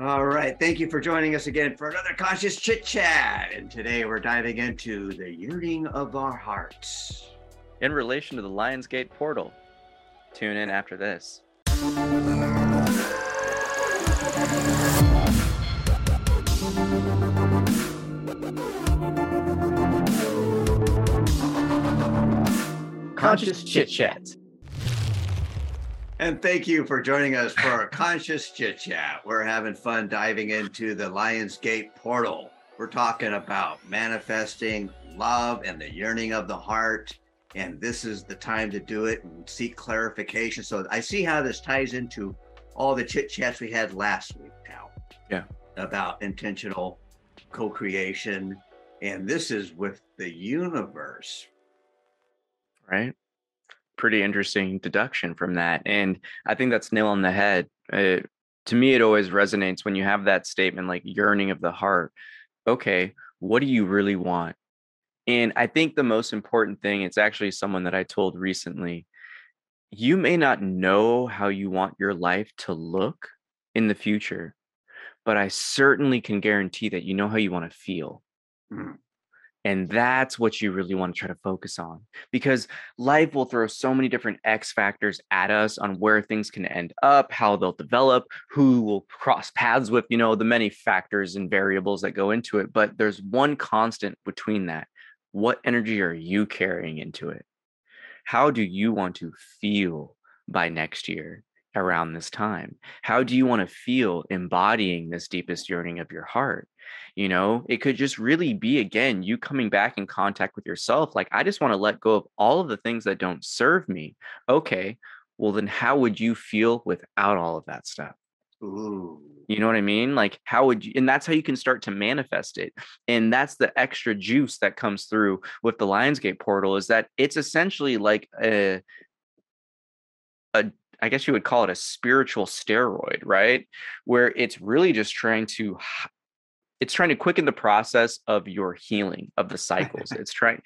All right. Thank you for joining us again for another conscious chit chat. And today we're diving into the yearning of our hearts. In relation to the Lionsgate portal. Tune in after this. Conscious Chit Chat. And thank you for joining us for our conscious chit chat. We're having fun diving into the Lionsgate portal. We're talking about manifesting love and the yearning of the heart. And this is the time to do it and seek clarification. So I see how this ties into all the chit chats we had last week now. Yeah. About intentional co creation. And this is with the universe. Right pretty interesting deduction from that. And I think that's nail on the head. It, to me, it always resonates when you have that statement like yearning of the heart. Okay, what do you really want? And I think the most important thing, it's actually someone that I told recently. You may not know how you want your life to look in the future, but I certainly can guarantee that you know how you want to feel. Mm. And that's what you really want to try to focus on because life will throw so many different X factors at us on where things can end up, how they'll develop, who will cross paths with, you know, the many factors and variables that go into it. But there's one constant between that. What energy are you carrying into it? How do you want to feel by next year? Around this time? How do you want to feel embodying this deepest yearning of your heart? You know, it could just really be again, you coming back in contact with yourself. Like, I just want to let go of all of the things that don't serve me. Okay, well, then how would you feel without all of that stuff? Ooh. You know what I mean? Like, how would you, and that's how you can start to manifest it. And that's the extra juice that comes through with the Lionsgate portal is that it's essentially like a, a I guess you would call it a spiritual steroid, right? Where it's really just trying to it's trying to quicken the process of your healing of the cycles. it's trying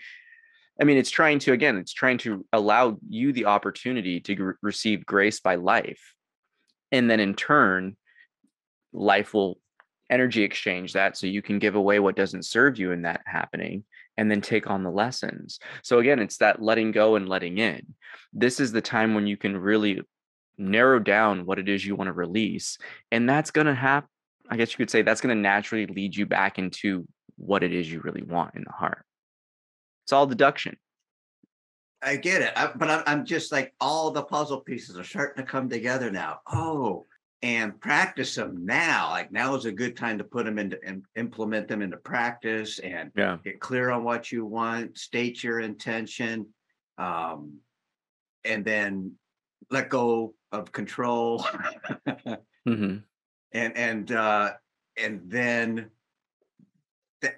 I mean, it's trying to again, it's trying to allow you the opportunity to g- receive grace by life. And then in turn, life will energy exchange that so you can give away what doesn't serve you in that happening and then take on the lessons. So again, it's that letting go and letting in. This is the time when you can really narrow down what it is you want to release. And that's going to happen. I guess you could say that's going to naturally lead you back into what it is you really want in the heart. It's all deduction. I get it. I, but I'm, I'm just like all the puzzle pieces are starting to come together now. Oh, and practice them now. Like now is a good time to put them into and implement them into practice and yeah. get clear on what you want, state your intention, um, and then let go of control. Mm-hmm. and and uh and then th-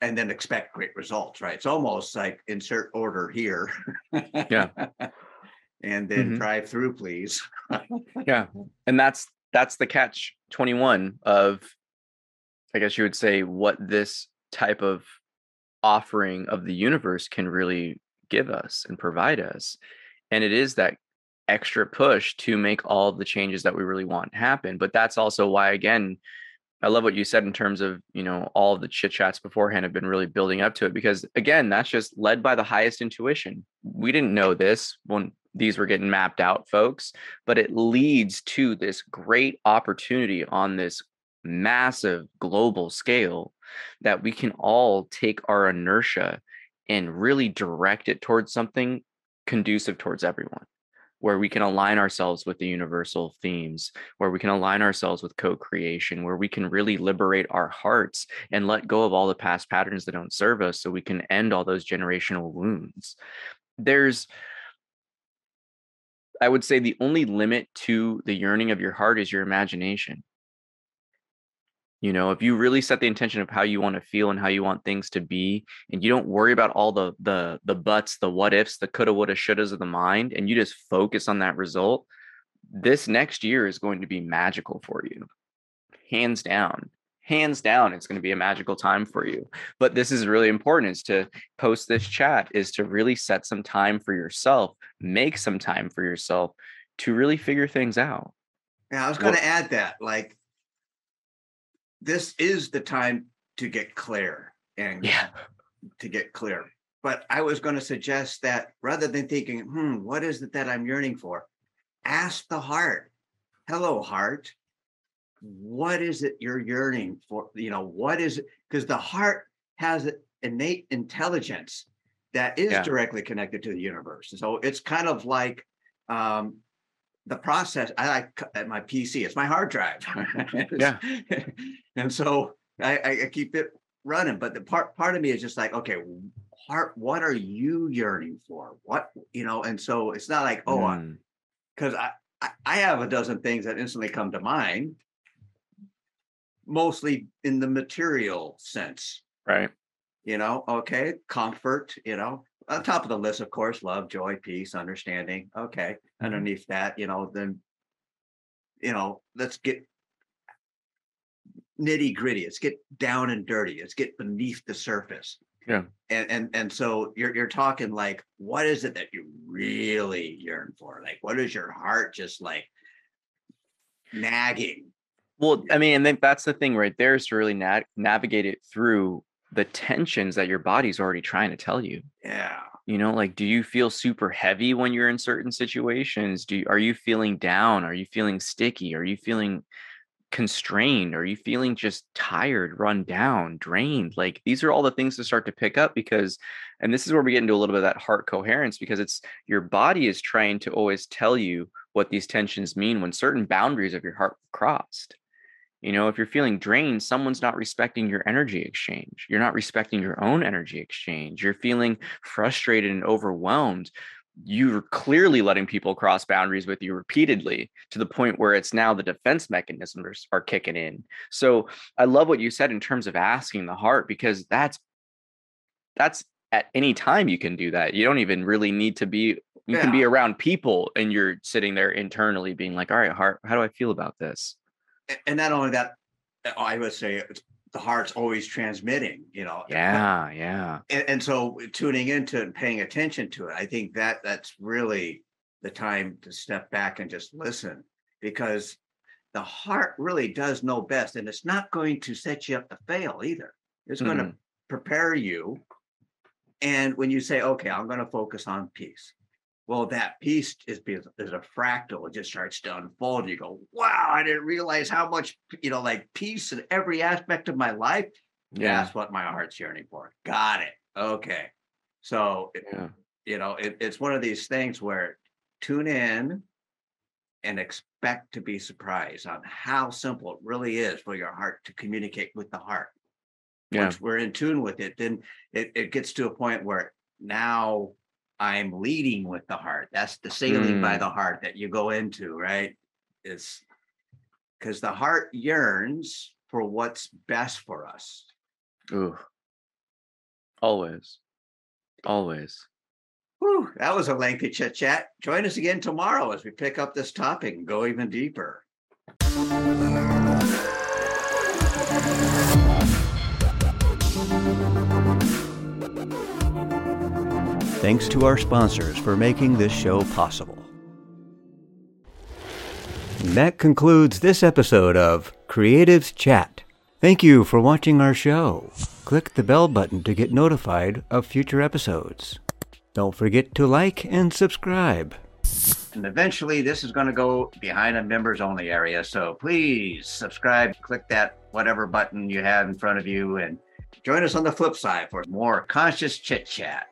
and then expect great results right? It's almost like insert order here. Yeah. And then mm-hmm. drive through please. Yeah. And that's that's the catch 21 of i guess you would say what this type of offering of the universe can really give us and provide us. And it is that extra push to make all the changes that we really want happen. But that's also why, again, I love what you said in terms of, you know, all the chit chats beforehand have been really building up to it because, again, that's just led by the highest intuition. We didn't know this when these were getting mapped out, folks, but it leads to this great opportunity on this massive global scale that we can all take our inertia and really direct it towards something conducive towards everyone where we can align ourselves with the universal themes, where we can align ourselves with co creation, where we can really liberate our hearts and let go of all the past patterns that don't serve us so we can end all those generational wounds. There's, I would say, the only limit to the yearning of your heart is your imagination you know if you really set the intention of how you want to feel and how you want things to be and you don't worry about all the the the buts the what ifs the coulda woulda shouldas of the mind and you just focus on that result this next year is going to be magical for you. Hands down. Hands down it's going to be a magical time for you. But this is really important is to post this chat is to really set some time for yourself make some time for yourself to really figure things out. Yeah i was going to add that like this is the time to get clear and Yeah. to get clear. But I was going to suggest that rather than thinking, hmm, what is it that I'm yearning for? Ask the heart. Hello, heart. What is it you're yearning for? You know, what is it? Because the heart has an innate intelligence that is Yeah. directly connected to the universe. So it's kind of like um, the process. I like at my PC, it's my hard drive. Yeah. and so I, I I keep it running. But the part part of me is just like, okay, heart, what are you yearning for? What you know? And so it's not like, oh, Mm, because I, I I have a dozen things that instantly come to mind, mostly in the material sense. right. You know, okay, comfort. You know, on top of the list, of course, love, joy, peace, understanding. Okay, Mhm. underneath that, you know, then, you know, let's get nitty gritty. Let's get down and dirty. Let's get beneath the surface. Yeah. And and and so you're you're talking like, what is it that you really yearn for? Like, what is your heart just like nagging? Well, I mean, and then that's the thing right there is to really na- navigate it through the tensions that your body's already trying to tell you. Yeah. You know, like, do you feel super heavy when you're in certain situations? Do you, are you feeling down? Are you feeling sticky? Are you feeling constrained? Are you feeling just tired, run down, drained? Like, these are all the things to start to pick up because, and this is where we get into a little bit of that heart coherence because it's your body is trying to always tell you what these tensions mean when certain boundaries of your heart crossed. You know, if you're feeling drained, someone's not respecting your energy exchange. You're not respecting your own energy exchange. You're feeling frustrated and overwhelmed. You're clearly letting people cross boundaries with you repeatedly to the point where it's now the defense mechanisms are kicking in. So I love what you said in terms of asking the heart because that's that's at any time you can do that. You don't even really need to be you can be around people and you're sitting there internally being like, all right, heart, how do I feel about this? And not only that, uh, I would say the heart's always transmitting, you know. Yeah, yeah. and, and so tuning into it and paying attention to it i think that that's really the time to step back and just listen because the heart really does know best and it's not going to set you up to fail either it's going to prepare you and when you say okay i'm going to focus on peace well that peace is is a fractal it just starts to unfold you go wow i didn't realize how much you know like peace in every aspect of my life Yeah. that's what my heart's yearning for. Got it. Okay. So, Yeah. you know, it, it's one of these things where tune in and expect to be surprised on how simple it really is for your heart to communicate with the heart. Yeah. Once we're in tune with it, then it, it gets to a point where now I'm leading with the heart. That's the sailing by Mm. the heart that you go into, right? Is because the heart yearns for what's best for us. Ooh. Always. Always. Whew, that was a lengthy chit chat. Join us again tomorrow as we pick up this topic and go even deeper. Thanks to our sponsors for making this show possible. And that concludes this episode of Creatives Chat. Thank you for watching our show. Click the bell button to get notified of future episodes. Don't forget to like and subscribe. And eventually, this is going to go behind a members only area. So please subscribe, click that whatever button you have in front of you, and join us on the flip side for more conscious chit chat.